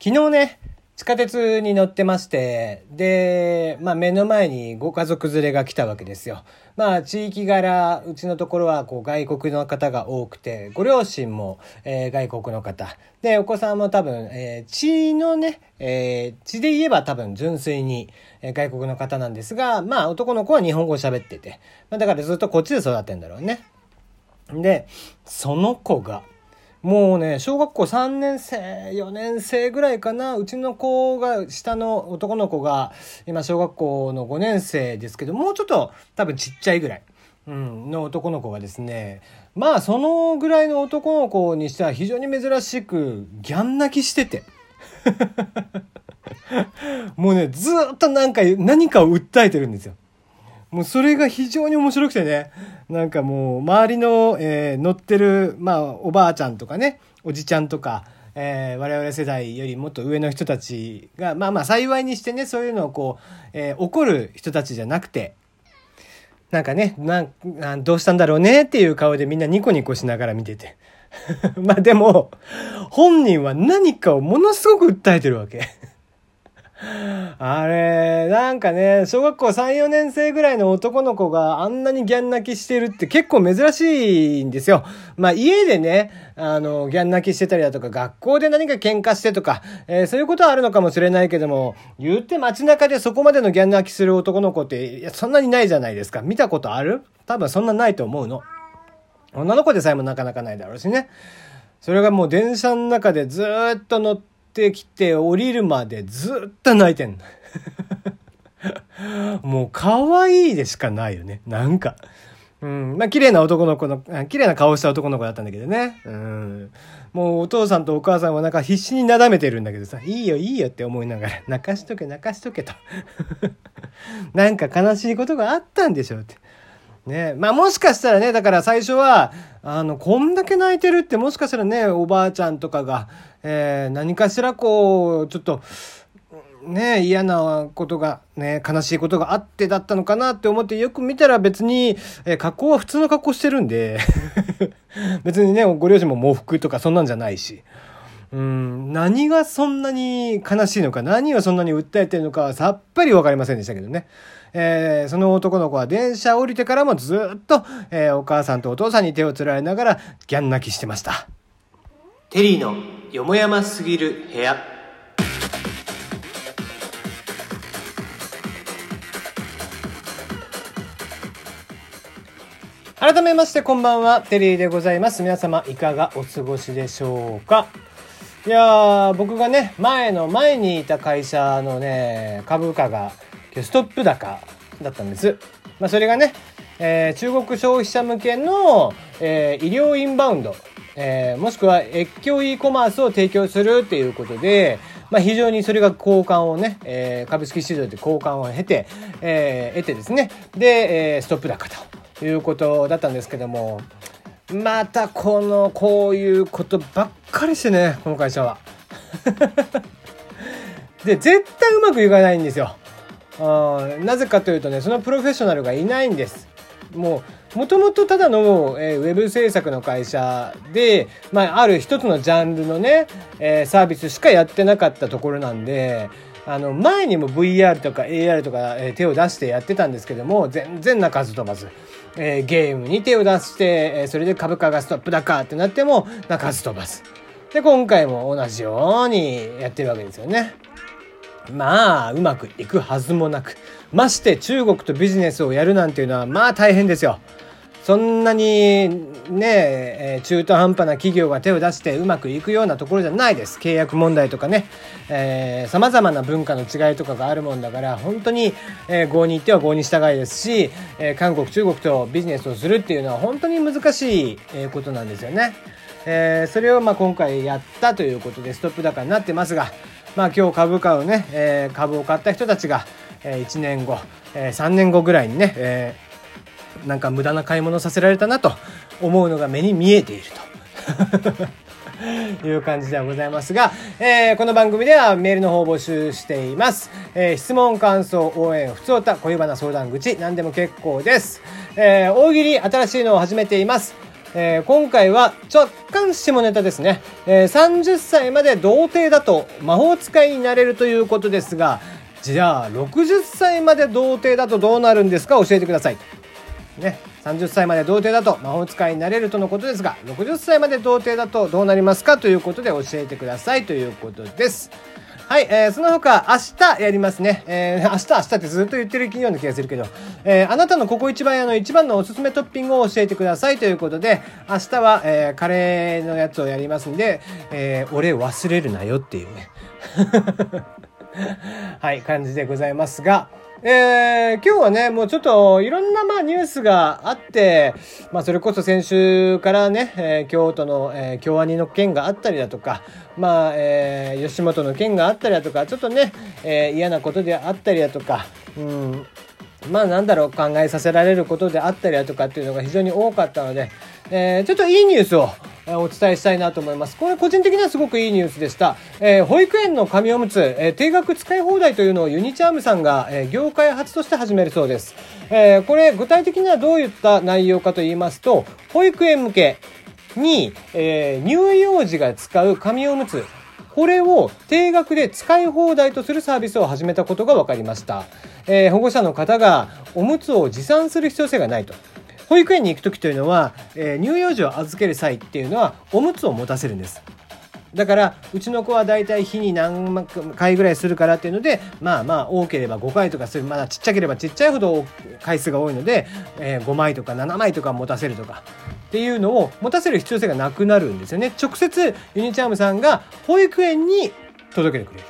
昨日ね、地下鉄に乗ってまして、で、まあ目の前にご家族連れが来たわけですよ。まあ地域柄、うちのところはこう外国の方が多くて、ご両親も、えー、外国の方。で、お子さんも多分、えー、血のね、えー、血で言えば多分純粋に、え外国の方なんですが、まあ男の子は日本語喋ってて、まあ、だからずっとこっちで育ってんだろうね。で、その子が、もうね、小学校3年生、4年生ぐらいかな。うちの子が、下の男の子が、今小学校の5年生ですけど、もうちょっと多分ちっちゃいぐらい、うん、の男の子がですね、まあそのぐらいの男の子にしては非常に珍しく、ギャン泣きしてて。もうね、ずっとなんか、何かを訴えてるんですよ。もうそれが非常に面白くてね、なんかもう周りの、えー、乗ってる、まあおばあちゃんとかね、おじちゃんとか、えー、我々世代よりもっと上の人たちが、まあまあ幸いにしてね、そういうのをこう、えー、怒る人たちじゃなくて、なんかね、なんどうしたんだろうねっていう顔でみんなニコニコしながら見てて。まあでも、本人は何かをものすごく訴えてるわけ。あれ、なんかね、小学校3、4年生ぐらいの男の子があんなにギャン泣きしてるって結構珍しいんですよ。まあ家でね、あの、ギャン泣きしてたりだとか、学校で何か喧嘩してとか、えー、そういうことはあるのかもしれないけども、言って街中でそこまでのギャン泣きする男の子って、そんなにないじゃないですか。見たことある？多分そんなないと思うの。女の子でさえもなかなかないだろうしね。それがもう電車の中でずっと乗って、ってきて降りるまでずっと泣いてん。もう可愛いでしかないよね。なんか。うん。まあ、綺麗な男の子の、綺麗な顔した男の子だったんだけどね。うん。もうお父さんとお母さんはなんか必死になだめてるんだけどさ、いいよいいよって思いながら、泣かしとけ泣かしとけと。なんか悲しいことがあったんでしょうって。ねまあもしかしたらね、だから最初は、あの、こんだけ泣いてるってもしかしたらね、おばあちゃんとかが、えー、何かしらこう、ちょっと、ね嫌なことが、ね、悲しいことがあってだったのかなって思ってよく見たら別に、えー、格好は普通の格好してるんで 別にね、ご両親も喪服とかそんなんじゃないし。うん、何がそんなに悲しいのか、何をそんなに訴えてるのかはさっぱりわかりませんでしたけどね。えー、その男の子は電車降りてからもずっと、えー、お母さんとお父さんに手をつられながらギャン泣きしてました。テリーのよもやますぎる部屋。改めましてこんばんは、テリーでございます。皆様いかがお過ごしでしょうか？いや僕がね、前の前にいた会社のね、株価がストップ高だったんです。まあ、それがね、えー、中国消費者向けの、えー、医療インバウンド、えー、もしくは越境 e コマースを提供するっていうことで、まあ、非常にそれが交換をね、えー、株式市場で交換を経て、えー、得てですね、で、えー、ストップ高ということだったんですけども、またこの、こういうことばっかりしてね、この会社は。で、絶対うまくいかないんですよ。なぜかというとねそのプロフェッショナルがいないんですもうもともとただの、えー、ウェブ制作の会社で、まあ、ある一つのジャンルのね、えー、サービスしかやってなかったところなんであの前にも VR とか AR とか、えー、手を出してやってたんですけども全然鳴かず飛ばず、えー、ゲームに手を出して、えー、それで株価がストップだかってなっても鳴かず飛ばすで今回も同じようにやってるわけですよね。まあ、うまくいくはずもなく。まして中国とビジネスをやるなんていうのは、まあ大変ですよ。そんなにね、中途半端な企業が手を出してうまくいくようなところじゃないです。契約問題とかね、えー、様々な文化の違いとかがあるもんだから、本当に、えー、合に行っては合に従いですし、えー、韓国、中国とビジネスをするっていうのは本当に難しい、えことなんですよね。えー、それをまあ今回やったということでストップ高になってますが、まあ今日株価をね、えー、株を買った人たちが、え、1年後、え、3年後ぐらいにね、えー、なんか無駄な買い物させられたなと思うのが目に見えていると。いう感じではございますが、えー、この番組ではメールの方を募集しています。えー、質問、感想、応援、ふつおた、恋バナ相談口、何でも結構です。えー、大喜利、新しいのを始めています。えー、今回は若干下ネタですね、えー、30歳まで童貞だと魔法使いになれるということですがじゃあ60歳まで童貞だとどうなるんですか？教えてください。ね、30歳まで童貞だと魔法使いになれるとのことですが60歳まで童貞だとどうなりますかということで教えてくださいということです。はい、えー、その他、明日やりますね。えー、明日、明日ってずっと言ってるような気がするけど、えー、あなたのここ一番屋の一番のおすすめトッピングを教えてくださいということで、明日は、えー、カレーのやつをやりますんで、えー、俺忘れるなよっていうね。はい、感じでございますが、えー、今日はね、もうちょっといろんなまあニュースがあって、まあそれこそ先週からね、えー、京都の、えー、京アニの件があったりだとか、まあ、えー、吉本の件があったりだとか、ちょっとね、えー、嫌なことであったりだとか、うん、まあなんだろう、考えさせられることであったりだとかっていうのが非常に多かったので、えー、ちょっといいニュースを、お伝えしたいなと思います。これ個人的にはすごくいいニュースでした。えー、保育園の紙おむつ、えー、定額使い放題というのをユニチャームさんが、えー、業界初として始めるそうです。えこれ具体的にはどういった内容かと言いますと、保育園向けに、え乳幼児が使う紙おむつ、これを定額で使い放題とするサービスを始めたことが分かりました。え保護者の方がおむつを持参する必要性がないと。保育園に行く時というのは、えー、乳幼児を預ける際っていうのはおむつを持たせるんですだからうちの子は大体日に何回ぐらいするからっていうのでまあまあ多ければ5回とかするまだちっちゃければちっちゃいほど回数が多いので、えー、5枚とか7枚とか持たせるとかっていうのを持たせる必要性がなくなるんですよね。直接ユニチャームさんが保育園に届けてくれる。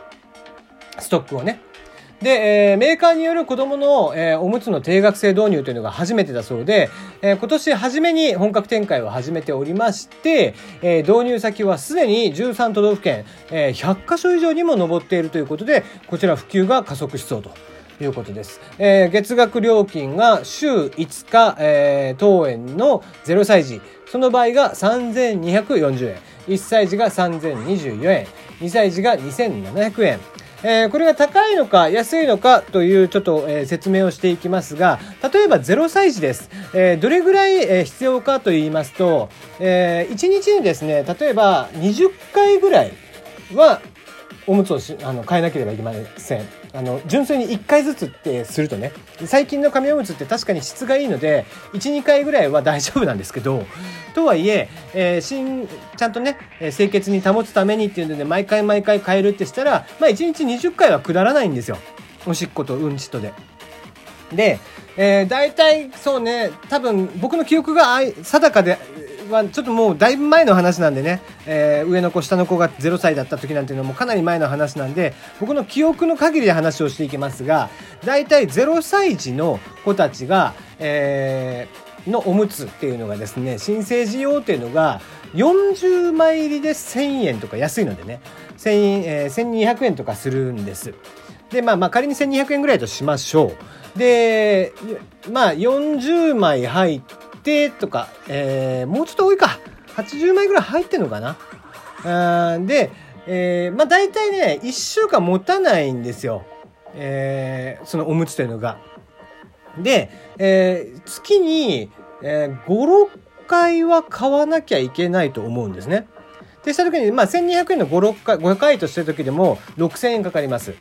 ストックをね。で、えー、メーカーによる子供の、えー、おむつの定額制導入というのが初めてだそうで、えー、今年初めに本格展開を始めておりまして、え導入先はすでに13都道府県、え100カ所以上にも上っているということで、こちら普及が加速しそうと。いうことです。えー、月額料金が週5日、えー、当園の0歳児。その場合が3240円。1歳児が3024円。2歳児が2700円。えー、これが高いのか安いのかというちょっと、えー、説明をしていきますが、例えば0歳児です。えー、どれぐらい、え必要かと言いますと、え1日にですね、例えば20回ぐらいはおむつをしあの変えなければいけません。あの純粋に1回ずつってするとね最近の紙おむつって確かに質がいいので12回ぐらいは大丈夫なんですけどとはいええー、新ちゃんとね清潔に保つためにっていうので毎回毎回変えるってしたら、まあ、1日20回は下らないんですよおしっことうんちとで。で、えー、大体そうね多分僕の記憶が定かでちょっともうだいぶ前の話なんでね、えー、上の子下の子が0歳だった時なんていうのもかなり前の話なんで僕の記憶の限りで話をしていきますが大体0歳児の子たちが、えー、のおむつっていうのがですね新生児用っていうのが40枚入りで1000円とか安いのでね1000円、えー、1200円とかするんです。でまあまあ仮に1200円ぐらいとしましょう。でまあ40枚入って定とか、えー、もうちょっと多いか。80枚ぐらい入ってんのかな。あで、えー、まあ大体ね、1週間持たないんですよ。えー、そのおむつというのが。で、えー、月に、えー、5、6回は買わなきゃいけないと思うんですね。でした時に、まあ、1200円の5、6回、5回とした時でも6000円かかります。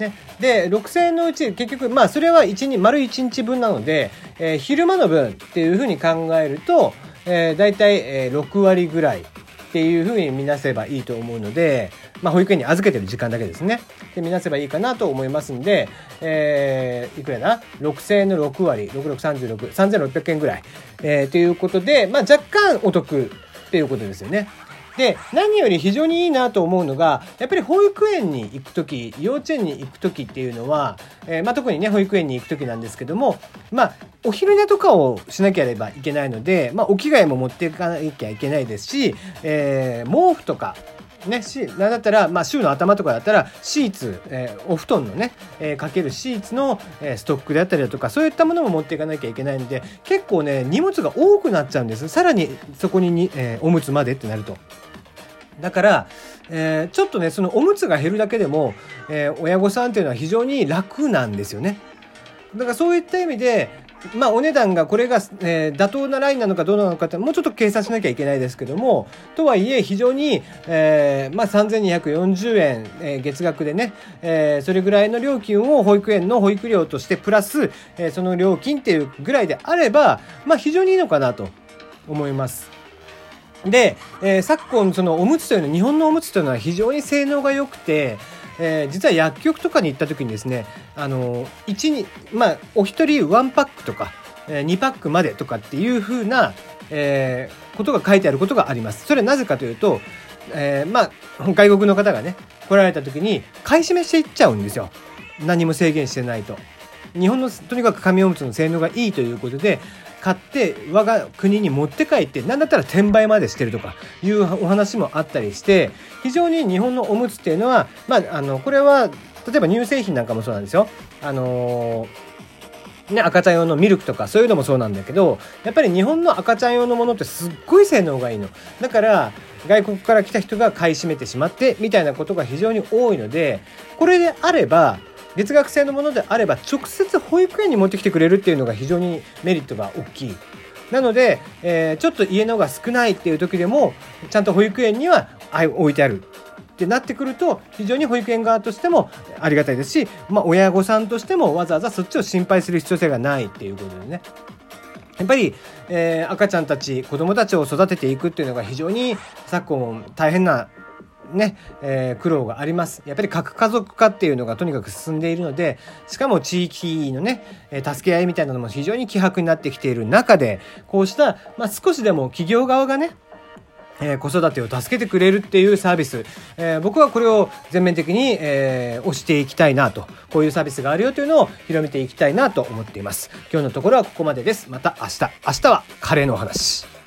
ね、で6000円のうち結局まあそれは1日丸1日分なので、えー、昼間の分っていうふうに考えると、えー、大体、えー、6割ぐらいっていうふうに見なせばいいと思うので、まあ、保育園に預けてる時間だけですね。で、見なせばいいかなと思いますんで、えー、いくらな ?6000 円の6割、6636、3600円ぐらい。えー、ということで、まあ、若干お得っていうことですよね。で、何より非常にいいなと思うのが、やっぱり保育園に行く時、幼稚園に行くときっていうのは、えー、まあ、特にね、保育園に行く時なんですけども、まあ、お昼寝とかをしなければいけないので、まあ、お着替えも持っていかなきゃいけないですし、えー、毛布とか、ね、し、なんだったら、まあ、週の頭とかだったら、シーツ、えー、お布団のね、えー、かけるシーツの、えー、ストックであったりだとか、そういったものも持っていかなきゃいけないので、結構ね、荷物が多くなっちゃうんです。さらに、そこにに、えー、おむつまでってなると。だから、えー、ちょっとねそのおむつが減るだけでも、えー、親御さんっていうのは非常に楽なんですよね。だからそういった意味でまあ、お値段がこれが、えー、妥当なラインなのかどうなのかってもうちょっと計算しなきゃいけないですけどもとはいえ非常に、えーまあ、3240円、えー、月額でね、えー、それぐらいの料金を保育園の保育料としてプラス、えー、その料金っていうぐらいであれば、まあ、非常にいいのかなと思います。で、えー、昨今そのおむつというのは日本のおむつというのは非常に性能が良くて、えー、実は薬局とかに行った時にですねあの1にまあお一人1パックとか、えー、2パックまでとかっていう風な、えー、ことが書いてあることがあります。それはなぜかというと、えー、まあ外国の方がね来られた時に買い占めしていっちゃうんですよ何も制限してないと。日本のとにかく紙おむつの性能がいいということで買って我が国に持って帰って何だったら転売までしてるとかいうお話もあったりして非常に日本のおむつっていうのはまああのこれは例えば乳製品なんかもそうなんですよ。あのね、赤ちゃん用のミルクとかそういうのもそうなんだけどやっぱり日本の赤ちゃん用のものってすっごい性能がいいのだから外国から来た人が買い占めてしまってみたいなことが非常に多いのでこれであれば月額制のものであれば直接保育園に持ってきてくれるっていうのが非常にメリットが大きい。なので、えー、ちょっと家のが少ないっていう時でもちゃんと保育園には置いてあるってなってくると非常に保育園側としてもありがたいですし、まあ、親御さんとしてもわざわざそっちを心配する必要性がないっていうことでね。やっぱり、えー、赤ちゃんたち子供たちを育てていくっていうのが非常に昨今大変なね、えー、苦労があります。やっぱり核家族化っていうのがとにかく進んでいるので、しかも地域のね、助け合いみたいなのも非常に希薄になってきている中で、こうした、まあ、少しでも企業側がね、えー、子育てを助けてくれるっていうサービス、えー、僕はこれを全面的に、えー、推していきたいなとこういうサービスがあるよというのを広めていきたいなと思っています。今日のところはここまでです。また明日。明日はカレーのお話。